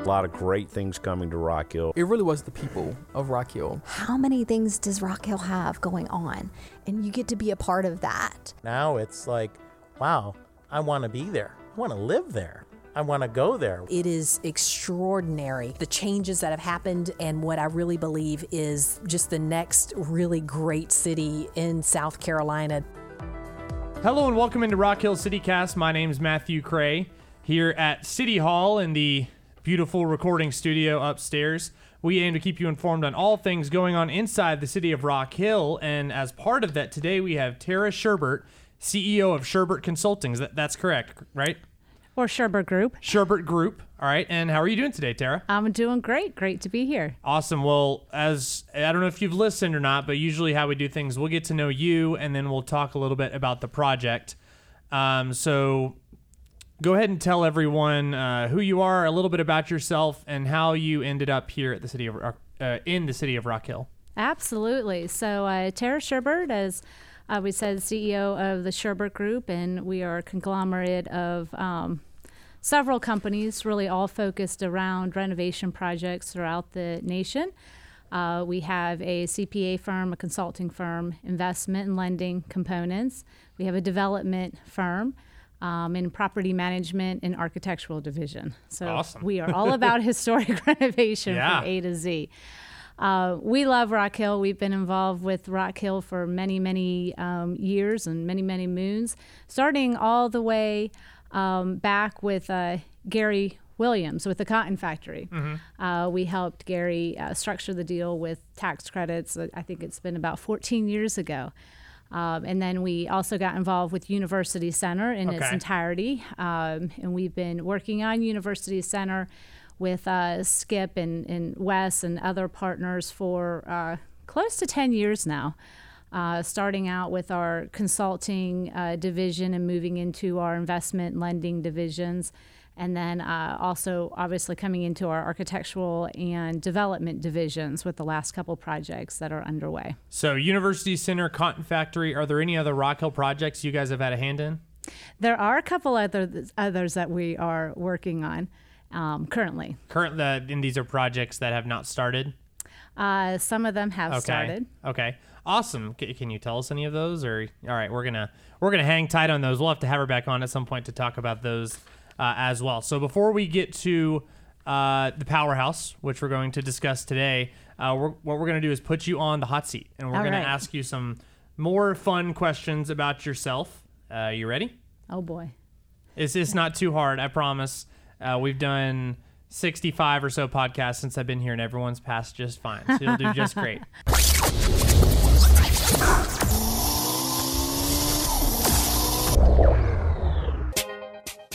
A lot of great things coming to Rock Hill. It really was the people of Rock Hill. How many things does Rock Hill have going on? And you get to be a part of that. Now it's like, wow, I want to be there. I want to live there. I want to go there. It is extraordinary the changes that have happened, and what I really believe is just the next really great city in South Carolina. Hello and welcome into Rock Hill CityCast. My name is Matthew Cray here at City Hall in the beautiful recording studio upstairs. We aim to keep you informed on all things going on inside the city of Rock Hill, and as part of that, today we have Tara Sherbert, CEO of Sherbert Consulting. That, that's correct, right? Or Sherbert Group. Sherbert Group. All right. And how are you doing today, Tara? I'm doing great. Great to be here. Awesome. Well, as I don't know if you've listened or not, but usually how we do things, we'll get to know you and then we'll talk a little bit about the project. Um, so go ahead and tell everyone uh, who you are, a little bit about yourself, and how you ended up here at the city of uh, in the city of Rock Hill. Absolutely. So uh, Tara Sherbert, as uh, we said, CEO of the Sherbert Group, and we are a conglomerate of um, several companies, really all focused around renovation projects throughout the nation. Uh, we have a CPA firm, a consulting firm, investment and lending components. We have a development firm um, in property management and architectural division. So awesome. we are all about historic renovation yeah. from A to Z. Uh, we love Rock Hill. We've been involved with Rock Hill for many, many um, years and many, many moons, starting all the way um, back with uh, Gary Williams with the Cotton Factory. Mm-hmm. Uh, we helped Gary uh, structure the deal with tax credits. I think it's been about 14 years ago. Um, and then we also got involved with University Center in okay. its entirety. Um, and we've been working on University Center with uh, Skip and, and Wes and other partners for uh, close to 10 years now. Uh, starting out with our consulting uh, division and moving into our investment lending divisions. And then uh, also, obviously, coming into our architectural and development divisions with the last couple projects that are underway. So, University Center, Cotton Factory, are there any other Rock Hill projects you guys have had a hand in? There are a couple other others that we are working on um, currently. Current, uh, and these are projects that have not started? Uh, some of them have okay. started. Okay. Awesome. C- can you tell us any of those? Or all right, we're gonna we're gonna hang tight on those. We'll have to have her back on at some point to talk about those uh, as well. So before we get to uh, the powerhouse, which we're going to discuss today, uh, we're, what we're gonna do is put you on the hot seat, and we're All gonna ask you some more fun questions about yourself. Uh, you ready? Oh boy. It's it's not too hard. I promise. Uh, we've done. 65 or so podcasts since I've been here, and everyone's passed just fine. So you'll do just great.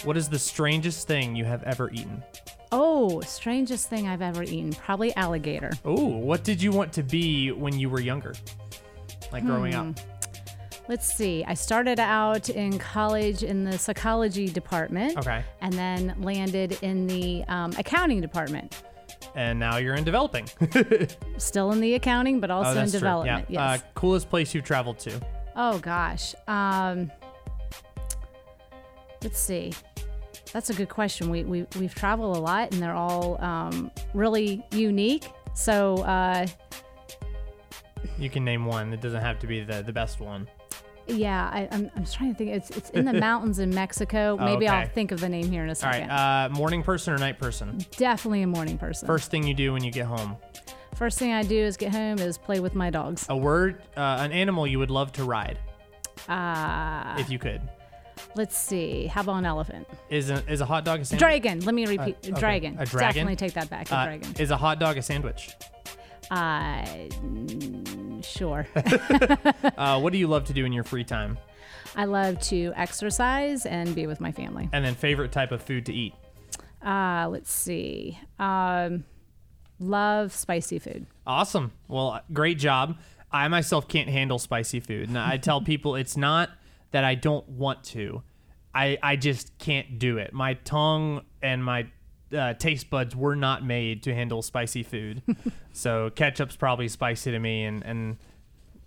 What is the strangest thing you have ever eaten? Oh, strangest thing I've ever eaten. Probably alligator. Oh, what did you want to be when you were younger? Like growing up? Let's see. I started out in college in the psychology department. Okay. And then landed in the um, accounting department. And now you're in developing. Still in the accounting, but also oh, in that's true. development. Yeah. Yes. Uh, coolest place you've traveled to? oh gosh. Um, let's see. That's a good question. We, we we've traveled a lot, and they're all um, really unique. So uh, You can name one. It doesn't have to be the, the best one. yeah, I, I'm, I'm trying to think. It's it's in the mountains in Mexico. Maybe I'll think of the name here in a second. right. Uh, morning person or night person? Definitely a morning person. First thing you do when you get home? First thing I do is get home is play with my dogs. A word, uh, an animal you would love to ride Uh, if you could. Let's see. How about an elephant? Is a, is a hot dog a sandwich? Dragon. Let me repeat. okay. Dragon. A dragon? Definitely take that back. A Uh, dragon. Is a hot dog a sandwich? Uh, sure. Uh, what do you love to do in your free time? I love to exercise and be with my family. And then favorite type of food to eat? Uh, let's see. Um, love spicy food. Awesome. Well, great job. I myself can't handle spicy food. And I tell people it's not that I don't want to. I, I just can't do it. My tongue and my uh, taste buds were not made to handle spicy food. so ketchup's probably spicy to me and, and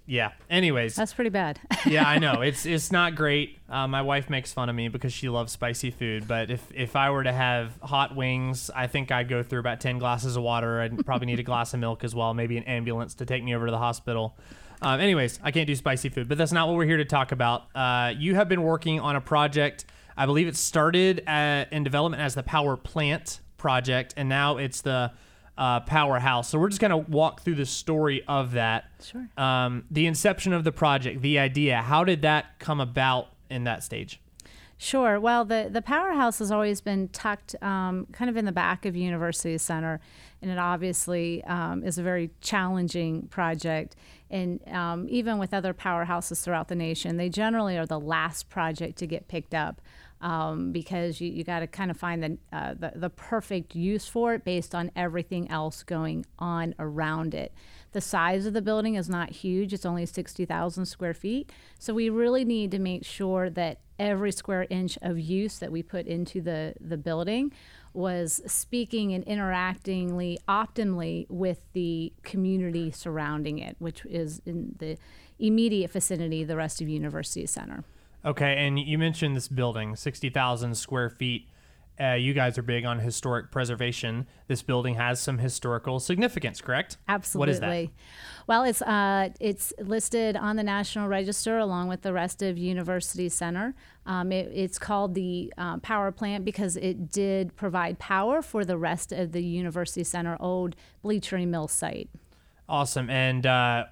yeah. Anyways, That's pretty bad. yeah, I know it's it's not great. Uh, my wife makes fun of me because she loves spicy food. But if if I were to have hot wings, I think I'd go through about ten glasses of water. I'd probably need a glass of milk as well, maybe an ambulance to take me over to the hospital. Um, anyways, I can't do spicy food, but that's not what we're here to talk about. Uh, you have been working on a project. I believe it started at, in development as the power plant project, and now it's the uh, powerhouse. So we're just gonna walk through the story of that. Sure. Um, the inception of the project, the idea. How did that come about in that stage? Sure. Well, the, the powerhouse has always been tucked um, kind of in the back of University Center, and it obviously um, is a very challenging project. And um, even with other powerhouses throughout the nation, they generally are the last project to get picked up um, because you, you got to kind of find the, uh, the, the perfect use for it based on everything else going on around it. The size of the building is not huge, it's only 60,000 square feet. So we really need to make sure that every square inch of use that we put into the, the building was speaking and interactingly optimally with the community surrounding it, which is in the immediate vicinity, the rest of University Center. Okay, and you mentioned this building, 60,000 square feet. Uh, you guys are big on historic preservation. This building has some historical significance, correct? Absolutely. What is that? Well, it's uh, it's listed on the National Register along with the rest of University Center. Um, it, it's called the uh, power plant because it did provide power for the rest of the University Center old bleachery mill site. Awesome. And uh,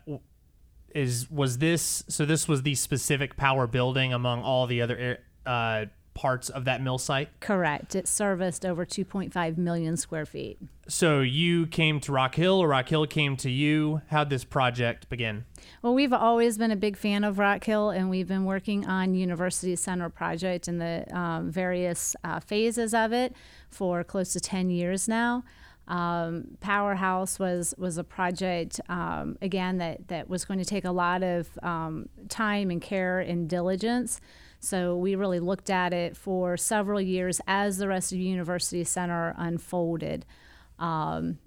is was this so? This was the specific power building among all the other uh, parts of that mill site. Correct. It serviced over 2.5 million square feet. So you came to Rock Hill, or Rock Hill came to you. How'd this project begin? Well, we've always been a big fan of Rock Hill, and we've been working on University Center project and the um, various uh, phases of it for close to 10 years now. Um, Powerhouse was was a project um, again that that was going to take a lot of um, time and care and diligence. So we really looked at it for several years as the rest of University Center unfolded. Um,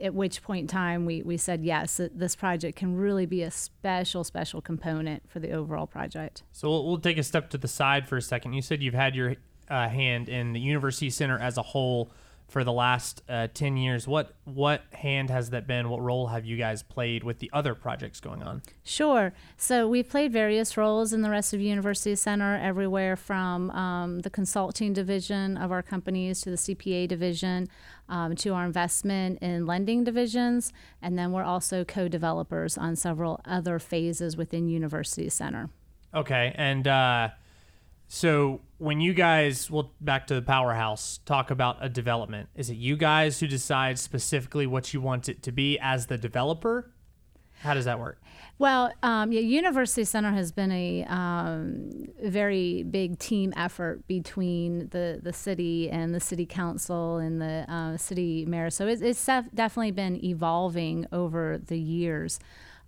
at which point in time we, we said yes, this project can really be a special, special component for the overall project. So we'll, we'll take a step to the side for a second. You said you've had your uh, hand in the University Center as a whole for the last uh, 10 years. What what hand has that been? What role have you guys played with the other projects going on? Sure. So we've played various roles in the rest of University Center, everywhere from um, the consulting division of our companies to the CPA division um, to our investment in lending divisions. And then we're also co developers on several other phases within University Center. Okay, and uh, so when you guys, well, back to the powerhouse, talk about a development, is it you guys who decide specifically what you want it to be as the developer? How does that work? Well, um, yeah, University Center has been a um, very big team effort between the, the city and the city council and the uh, city mayor. So it's, it's def- definitely been evolving over the years.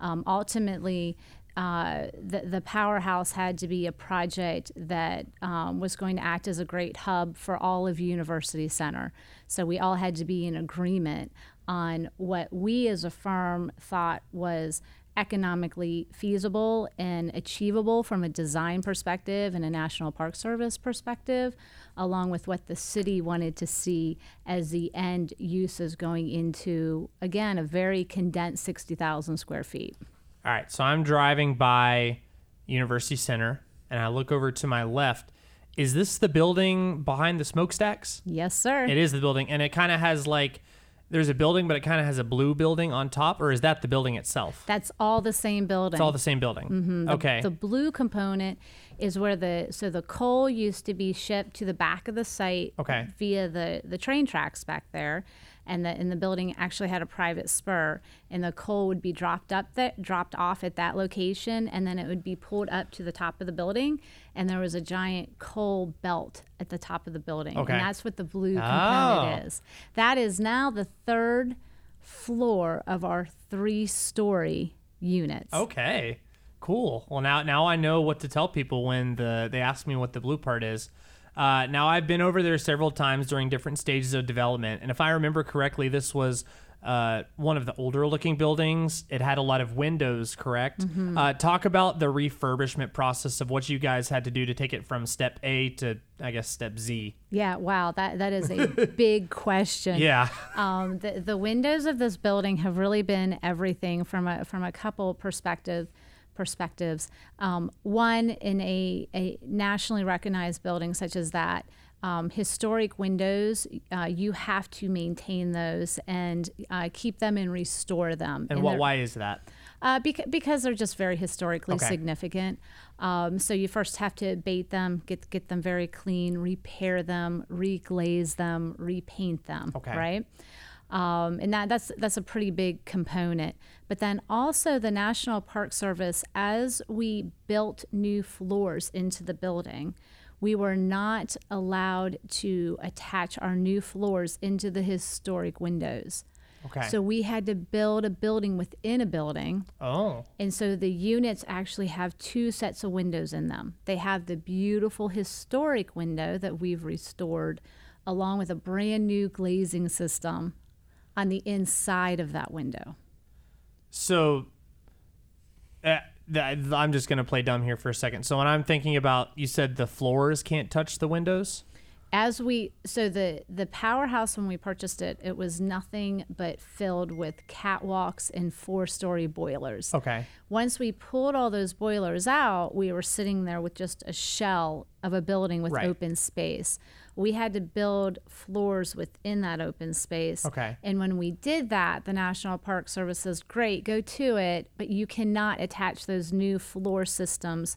Um, ultimately, uh, the, the powerhouse had to be a project that um, was going to act as a great hub for all of University Center. So we all had to be in agreement on what we as a firm thought was economically feasible and achievable from a design perspective and a National Park Service perspective, along with what the city wanted to see as the end uses going into, again, a very condensed 60,000 square feet. All right, so I'm driving by University Center and I look over to my left. Is this the building behind the smokestacks? Yes, sir. It is the building, and it kind of has like there's a building, but it kind of has a blue building on top, or is that the building itself? That's all the same building. It's all the same building. Mm-hmm. The- Okay. The blue component is where the so the coal used to be shipped to the back of the site Okay. via the the train tracks back there, and the and the building actually had a private spur, and the coal would be dropped up that dropped off at that location, and then it would be pulled up to the top of the building, and there was a giant coal belt at the top of the building, Okay. and that's what the blue Oh. component is. That is now the third floor of our three-story units. Okay. Cool. Well, now now I know what to tell people when the they ask me what the blue part is. Uh, now I've been over there several times during different stages of development, and if I remember correctly, this was uh, one of the older looking buildings. It had a lot of windows, correct? Uh, talk about the refurbishment process of what you guys had to do to take it from step A to, I guess, step Z. Yeah, wow, that that is a big question. Yeah. Um, the the windows of this building have really been everything from a from a couple perspective perspectives. Um, one in a, a nationally recognized building such as that. Um, historic windows, uh, you have to maintain those and uh, keep them and restore them. And what? their- Why is that? uh, beca- because they're just very historically Okay. significant. Um, so you first have to bait them, get get them very clean, repair them, reglaze them, repaint them. Okay. Right. Um, and that that's that's a pretty big component. But then also the National Park Service, as we built new floors into the building, we were not allowed to attach our new floors into the historic windows. Okay. So we had to build a building within a building. oh. And so the units actually have two sets of windows in them. They have the beautiful historic window that we've restored, along with a brand new glazing system on the inside of that window. So, uh, I'm just going to play dumb here for a second. So, when I'm thinking about, you said the floors can't touch the windows? As we so the the powerhouse when we purchased it, it was nothing but filled with catwalks and four story boilers. Okay. Once we pulled all those boilers out, we were sitting there with just a shell of a building with Right. open space. We had to build floors within that open space. Okay. And when we did that, the National Park Service says, great, go to it, but you cannot attach those new floor systems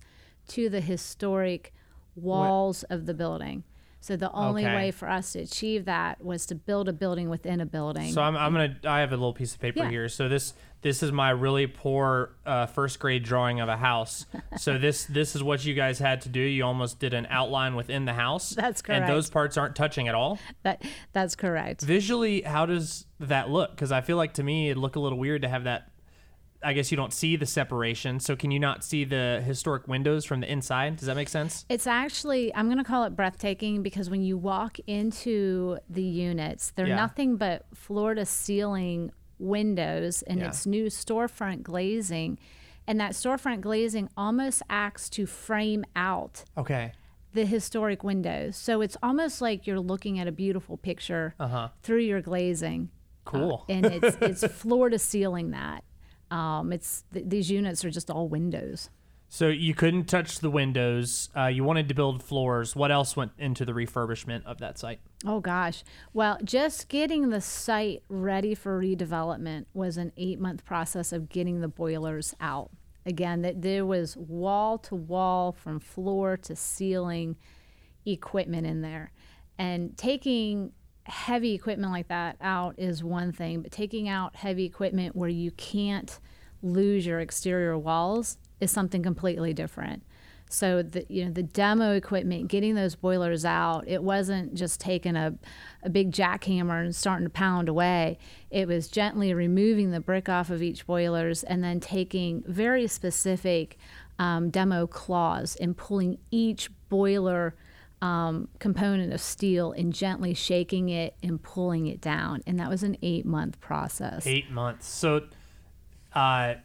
to the historic walls of the building. So the only Okay. way for us to achieve that was to build a building within a building. So I'm, I'm gonna I have a little piece of paper Yeah. here. So this this is my really poor uh, first grade drawing of a house. so this this is what you guys had to do. You almost did an outline within the house. That's correct. And those parts aren't touching at all. that that's correct. Visually, how does that look? Because I feel like to me it'd look a little weird to have that. I guess you don't see the separation. So can you not see the historic windows from the inside? Does that make sense? It's actually, I'm going to call it breathtaking because when you walk into the units, they're Yeah. nothing but floor to ceiling windows and Yeah. it's new storefront glazing. And that storefront glazing almost acts to frame out Okay. the historic windows. So it's almost like you're looking at a beautiful picture Uh-huh. through your glazing. Cool. and it's, it's floor to ceiling that. Um, it's th- these units are just all windows. So you couldn't touch the windows. Uh, you wanted to build floors. What else went into the refurbishment of that site? Oh gosh. Well, just getting the site ready for redevelopment was an eight month process of getting the boilers out. Again, that there was wall to wall from floor to ceiling equipment in there. And taking heavy equipment like that out is one thing, but taking out heavy equipment where you can't lose your exterior walls is something completely different. So the you know the demo equipment, getting those boilers out, it wasn't just taking a, a big jackhammer and starting to pound away. It was gently removing the brick off of each boilers and then taking very specific um, demo claws and pulling each boiler um, component of steel and gently shaking it and pulling it down. And that was an eight month process. Eight months. So, uh,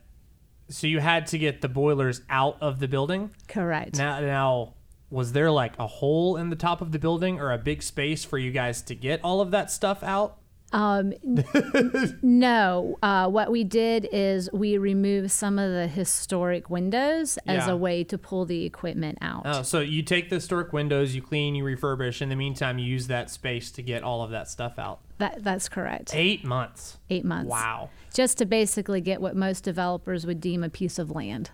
so you had to get the boilers out of the building. Correct. Now, now, was there like a hole in the top of the building or a big space for you guys to get all of that stuff out? Um, n- no, uh, what we did is we removed some of the historic windows as Yeah. a way to pull the equipment out. Oh, so you take the historic windows, you clean, you refurbish. In the meantime, you use that space to get all of that stuff out. That that's correct. Eight months. Eight months. Wow. Just to basically get what most developers would deem a piece of land.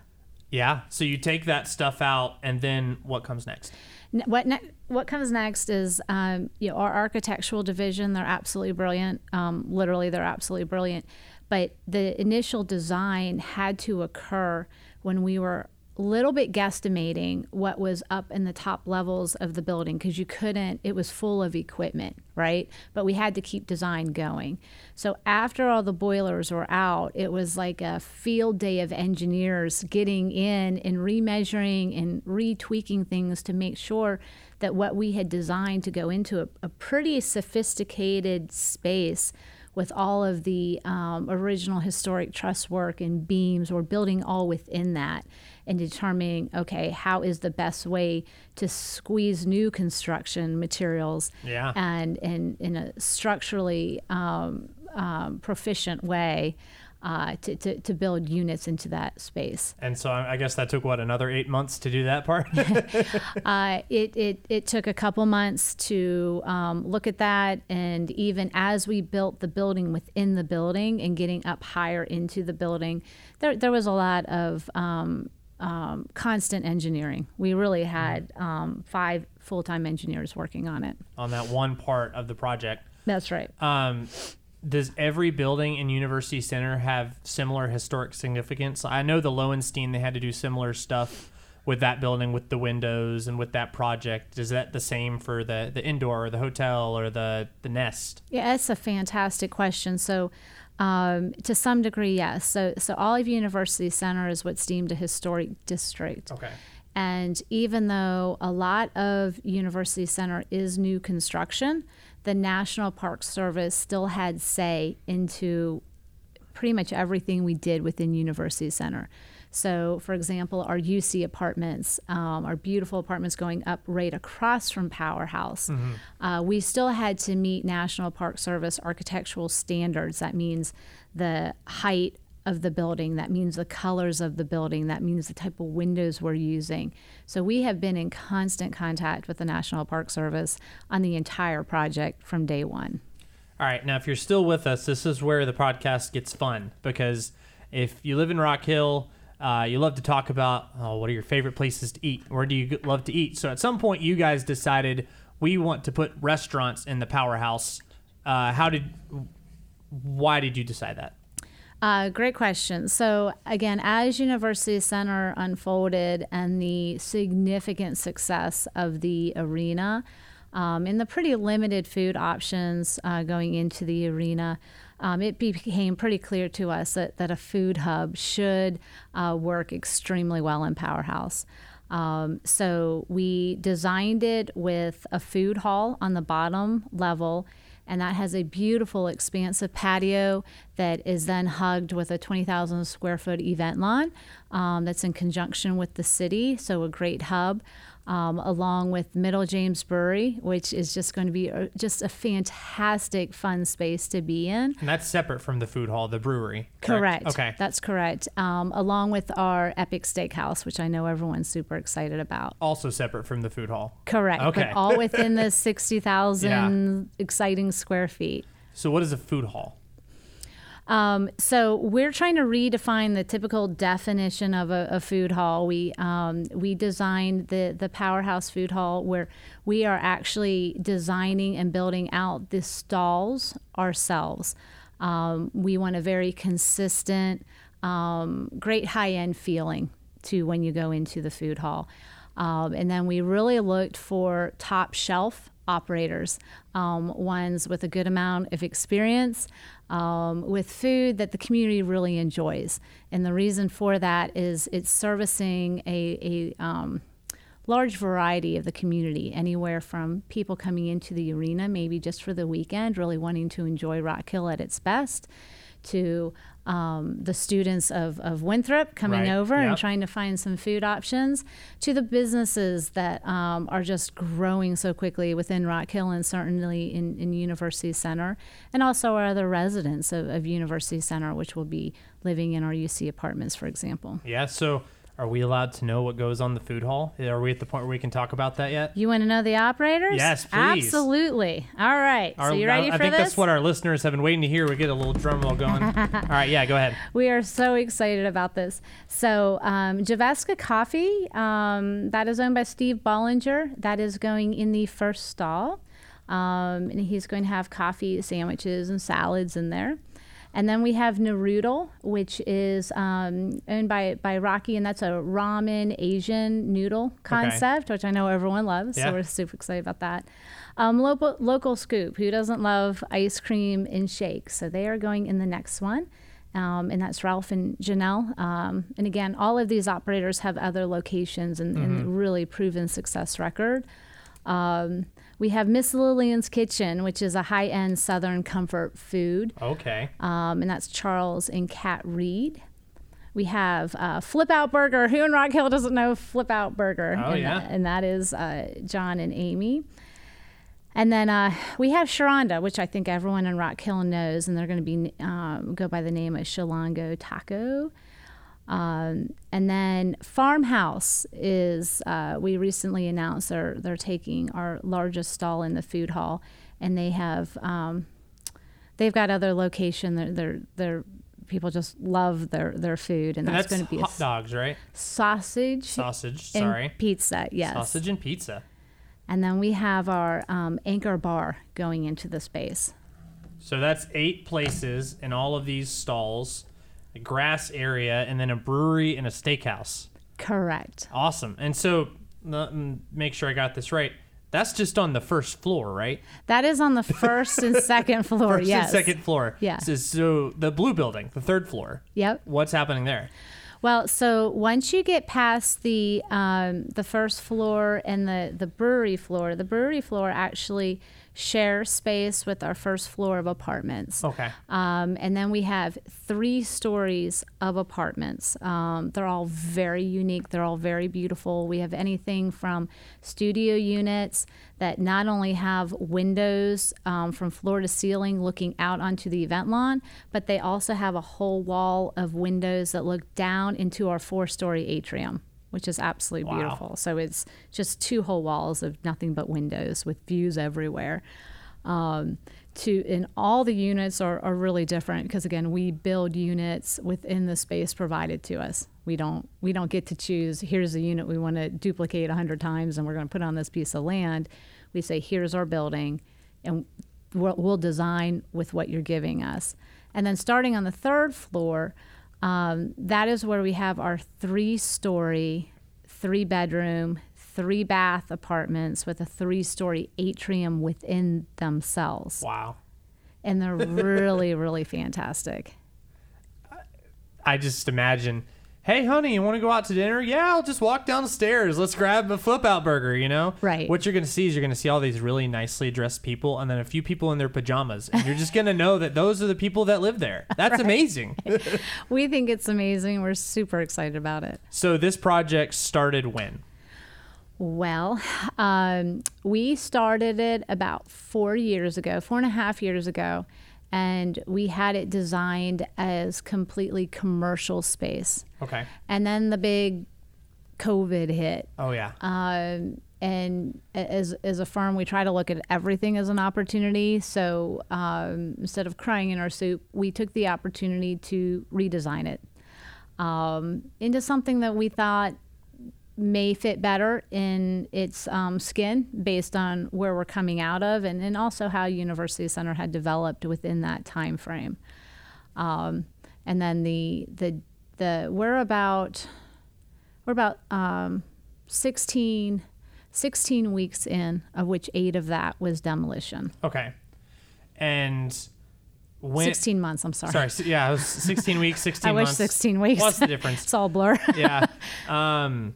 Yeah. So you take that stuff out, and then what comes next? N- What ne- what comes next is um, you know our architectural division. They're absolutely brilliant. Um, literally, they're absolutely brilliant. But the initial design had to occur when we were little bit guesstimating what was up in the top levels of the building because you couldn't. It was full of equipment, right? But we had to keep design going. So after all the boilers were out, it was like a field day of engineers getting in and remeasuring and retweaking things to make sure that what we had designed to go into a, a pretty sophisticated space with all of the um, original historic truss work and beams. We're building all within that and determining, okay, how is the best way to squeeze new construction materials Yeah. and, and in a structurally um, um, proficient way uh, to, to, to build units into that space. And so I I guess that took what another eight months to do that part. Uh, it, it, it took a couple months to um, look at that. And even as we built the building within the building and getting up higher into the building, there, there was a lot of um, um, constant engineering. We really had um, five full time engineers working on it. on that one part of the project. That's right. Um, does every building in University Center have similar historic significance? I know the Lowenstein they had to do similar stuff with that building with the windows and with that project. Is that the same for the the indoor or the hotel or the the nest? Yeah, that's a fantastic question. So, um, to some degree, yes. So, so Olive University Center is what's deemed a historic district. Okay. And even though a lot of University Center is new construction, the National Park Service still had say into pretty much everything we did within University Center. So, for example, our UC apartments, um, our beautiful apartments going up right across from Powerhouse, uh, we still had to meet National Park Service architectural standards. That means the height of the building, that means the colors of the building, that means the type of windows we're using. So, we have been in constant contact with the National Park Service on the entire project from day one. All right, now if you're still with us, this is where the podcast gets fun because if you live in Rock Hill, uh, you love to talk about oh, what are your favorite places to eat? Where do you love to eat? So at some point, you guys decided we want to put restaurants in the powerhouse. Uh, how did? Why did you decide that? Uh, great question. So, again, as University Center unfolded and the significant success of the arena um, and the pretty limited food options uh, going into the arena, um, it became pretty clear to us that, that a food hub should uh, work extremely well in Powerhouse. Um, so, we designed it with a food hall on the bottom level and that has a beautiful expansive patio that is then hugged with a 20,000 square foot event lawn um, that's in conjunction with the city, so a great hub. Um, along with Middle James Brewery, which is just going to be a, just a fantastic, fun space to be in. And that's separate from the food hall, the brewery. Correct. Okay. That's correct. Um, along with our Epic Steakhouse, which I know everyone's super excited about. Also separate from the food hall. Correct. Okay. But all within the 60,000 exciting square feet. So what is a food hall? Um, so we're trying to redefine the typical definition of a, a food hall. We um, we designed the the powerhouse food hall where we are actually designing and building out the stalls ourselves. Um, we want a very consistent, um, great high end feeling to when you go into the food hall. Um, and then we really looked for top shelf operators, um, ones with a good amount of experience um, with food that the community really enjoys. And the reason for that is it's servicing a, a um, large variety of the community, anywhere from people coming into the arena, maybe just for the weekend, really wanting to enjoy Rock Hill at its best, to um, the students of, of Winthrop coming Right, over yep. and trying to find some food options, to the businesses that um, are just growing so quickly within Rock Hill and certainly in, in University Center, and also our other residents of, of University Center, which will be living in our UC apartments, for example. Yeah. So are we allowed to know what goes on the food hall? Are we at the point where we can talk about that yet? You want to know the operators? Yes, please. Absolutely. All right. Our- so you ready I, for this? I think this? that's what our listeners have been waiting to hear. We get a little drum roll going. All right, yeah, go ahead. We are so excited about this. So, um, Javaska Coffee, um, that is owned by Steve Bollinger. That is going in the first stall. Um, and he's going to have coffee, sandwiches, and salads in there. And then we have Noodle, which is um, owned by, by Rocky, and that's a ramen Asian noodle concept, which I know everyone loves. Yeah. So we're super excited about that. Um, local, local Scoop, who doesn't love ice cream and shakes? So they are going in the next one. Um, and that's Ralph and Janelle. Um, and again, all of these operators have other locations and, and really proven success record. Um, we have Miss Lillian's Kitchen, which is a high end Southern comfort food, Okay. um, and that's Charles and Kat Reed. We have uh, Flip Out Burger. Who in Rock Hill doesn't know Flip Out Burger? Oh, and, yeah. and that is uh, John and Amy. And then uh, we have Sharonda, which I think everyone in Rock Hill knows, and they're going to be um, go by the name of Shalango Taco. Um, and then Farmhouse is uh, we recently announced they're they're taking our largest stall in the food hall, and they have um, they've got other location. They're they're, they're people just love their their food, and, And that's, that's going to be hot dogs, right? sausage Sausage. and Sorry. pizza. Yes, Sausage and pizza. and then we have our um, anchor bar going into the space. So that's eight places in all of these stalls, a grass area, and then a brewery and a steakhouse. Correct. Awesome. And so, make sure I got this right. That's just on the first floor, right? That is on the first and second floor. First yes. and second floor. Yeah. So, so the blue building, the third floor. Yep. What's happening there? Well, so once you get past the um, the first floor and the the brewery floor, the brewery floor actually shares space with our first floor of apartments. Okay. Um, and then we have three stories of apartments. Um, they're all very unique. They're all very beautiful. We have anything from studio units that not only have windows um, from floor to ceiling looking out onto the event lawn, but they also have a whole wall of windows that look down into our four story atrium. Which is absolutely Wow. beautiful. So it's just two whole walls of nothing but windows with views everywhere um, to and all the units are, are really different because again we build units within the space provided to us we don't we don't get to choose here's a unit we want to duplicate 100 times and we're going to put on this piece of land we say here's our building and we'll, we'll design with what you're giving us and then starting on the third floor um, that is where we have our three story three bedroom, three bath apartments with a three story atrium within themselves. Wow. And they're really, really fantastic. I just imagine, hey, honey, you want to go out to dinner? Yeah, I'll just walk downstairs. Let's grab a flip out burger, you know? Right. What you're going to see is you're going to see all these really nicely dressed people and then a few people in their pajamas. And you're just going to know that those are the people that live there. That's amazing. We think it's amazing. We're super excited about it. so this project started when? Well, um, we started it about four years ago, four and a half years ago, and we had it designed as completely commercial space. Okay. And then the big COVID hit. Oh, yeah. Um, and as, as a firm, we try to look at everything as an opportunity. So um, instead of crying in our soup, we took the opportunity to redesign it um, into something that we thought may fit better in its um, skin based on where we're coming out of and, and also how University Center had developed within that time frame. Um, and then the the the we're about we're about um, 16, 16 weeks in, of which eight of that was demolition. okay. And when. 16 months, I'm sorry. Sorry. Yeah, it was 16 weeks, 16 I wish 16 weeks. What's the difference? it's all blur. yeah. Um,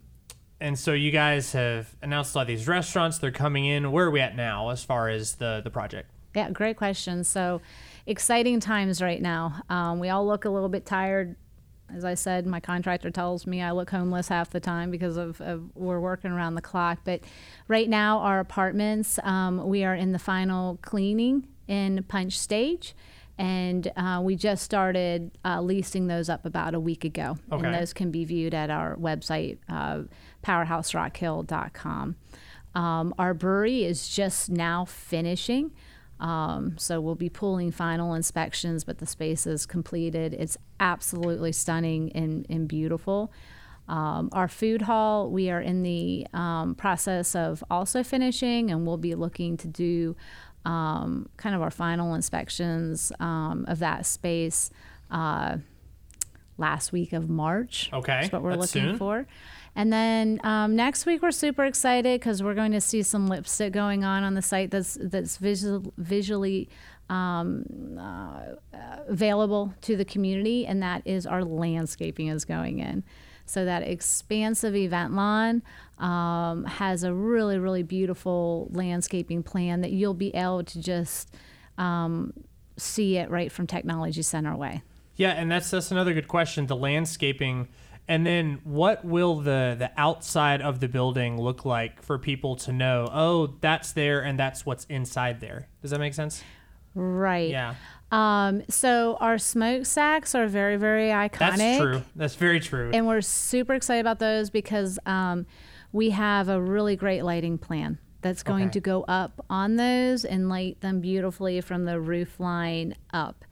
and so you guys have announced a lot of these restaurants. They're coming in. Where are we at now as far as the the project? Yeah, great question. So exciting times right now. Um, we all look a little bit tired. As I said, my contractor tells me I look homeless half the time because of, of we're working around the clock. But right now, our apartments, um, we are in the final cleaning in punch stage. And uh, we just started uh, leasing those up about a week ago. Okay. And those can be viewed at our website, uh, powerhouserockhill.com. Um, our brewery is just now finishing. Um, so we'll be pulling final inspections, but the space is completed. It's absolutely stunning and, and beautiful. Um, our food hall, we are in the um, process of also finishing, and we'll be looking to do um, kind of our final inspections um, of that space uh, last week of March. Okay, That's what we're that's looking soon. for. And then um, next week we're super excited because we're going to see some lipstick going on on the site that's that's visual, visually um, uh, available to the community, and that is our landscaping is going in. So that expansive event lawn um, has a really, really beautiful landscaping plan that you'll be able to just um, see it right from Technology Center away. Yeah, and that's that's another good question. The landscaping, and then what will the the outside of the building look like for people to know? Oh, that's there, and that's what's inside there. Does that make sense? Right. Yeah, Um, so our smoke smokestacks are very, very iconic. that's true. That's very true. And we're super excited about those because um, we have a really great lighting plan that's going Okay. to go up on those and light them beautifully from the roof line up.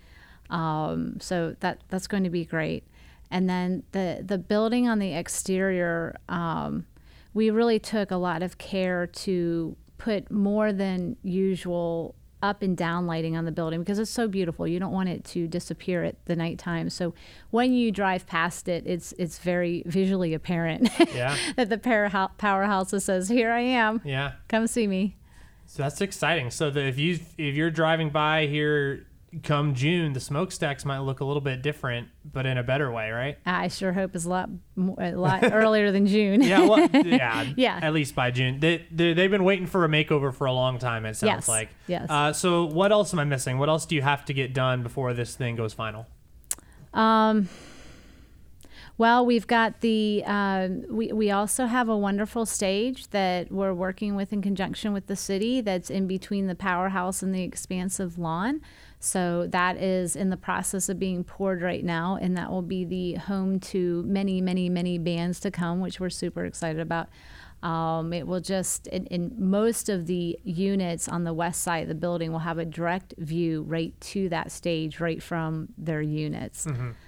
Um, so that that's going to be great. And then the the building on the exterior, um, we really took a lot of care to put more than usual up and down lighting on the building because it's so beautiful. You don't want it to disappear at the nighttime. So when you drive past it, it's it's very visually apparent yeah, that the powerhouse powerhouse says, "Here I am. yeah. Come see me." So that's exciting. So the, if you if you're driving by here come June, the smokestacks might look a little bit different, but in a better way, right? I sure hope it's a lot more, a lot earlier than June. Yeah, well, yeah, Yeah. At least by June, they, they they've been waiting for a makeover for a long time. It sounds Yes, like. yes. Uh, so what else am I missing? What else do you have to get done before this thing goes final? Um, well, we've got the, uh, we, we also have a wonderful stage that we're working with in conjunction with the city that's in between the powerhouse and the expansive lawn. So that is in the process of being poured right now, and that will be the home to many, many, many bands to come, which we're super excited about. Um, it will just, in, in most of the units on the west side of the building, will have a direct view right to that stage, right from their units.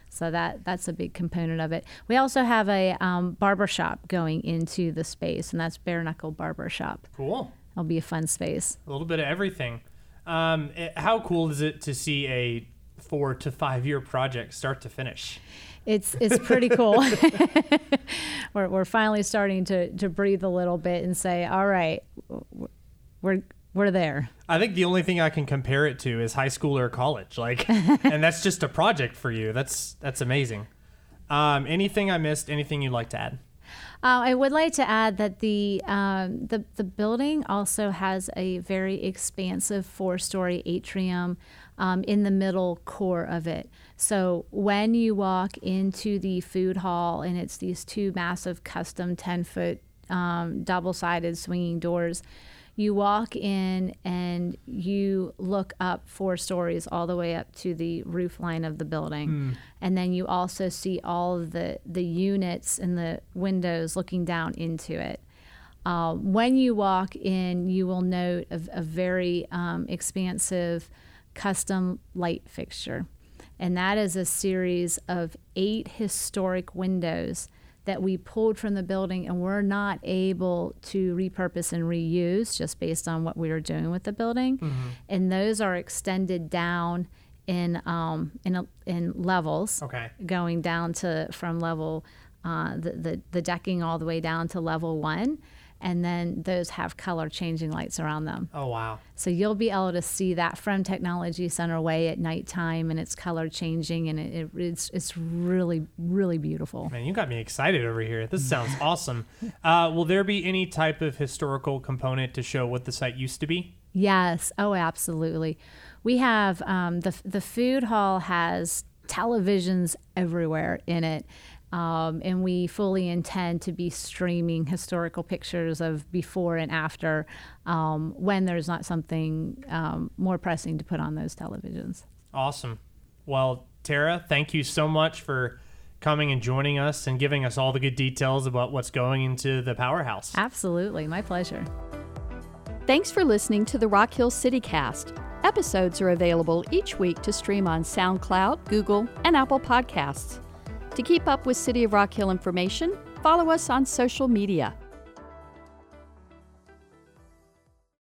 So that that's a big component of it. We also have a um, barber shop going into the space, and that's Bare Knuckle Barber Shop. Cool. It'll be a fun space. A little bit of everything. Um, it- how cool is it to see a four to five year project start to finish? It's it's pretty cool. we're we're finally starting to to breathe a little bit and say, all right, we're we're there. I think the only thing I can compare it to is high school or college, like, and that's just a project for you. That's that's amazing. Um, anything I missed? Anything you'd like to add? Uh, I would like to add that the um, the the building also has a very expansive four-story atrium um, in the middle core of it. So when you walk into the food hall, and it's these two massive custom ten-foot um, double-sided swinging doors. You walk in and you look up four stories all the way up to the roof line of the building. And then you also see all of the, the units and the windows looking down into it. Uh, when you walk in, you will note a, a very um, expansive custom light fixture. And that is a series of eight historic windows that we pulled from the building and we're not able to repurpose and reuse just based on what we were doing with the building. And those are extended down in um, in, a, in levels Okay. going down to from level uh, the, the the decking all the way down to level one, and then those have color changing lights around them. Oh wow. So you'll be able to see that from Technology Center Way at nighttime, and it's color changing, and it, it, it's it's really really beautiful. Man, you got me excited over here. This sounds awesome. Uh, will there be any type of historical component to show what the site used to be? Yes. Oh, absolutely. We have um, the the food hall has televisions everywhere in it. Um, and we fully intend to be streaming historical pictures of before and after um, when there's not something um, more pressing to put on those televisions. Awesome. Well, Tara, thank you so much for coming and joining us and giving us all the good details about what's going into the powerhouse. Absolutely. My pleasure. Thanks for listening to the Rock Hill CityCast. Episodes are available each week to stream on SoundCloud, Google, and Apple Podcasts. To keep up with City of Rock Hill information, follow us on social media.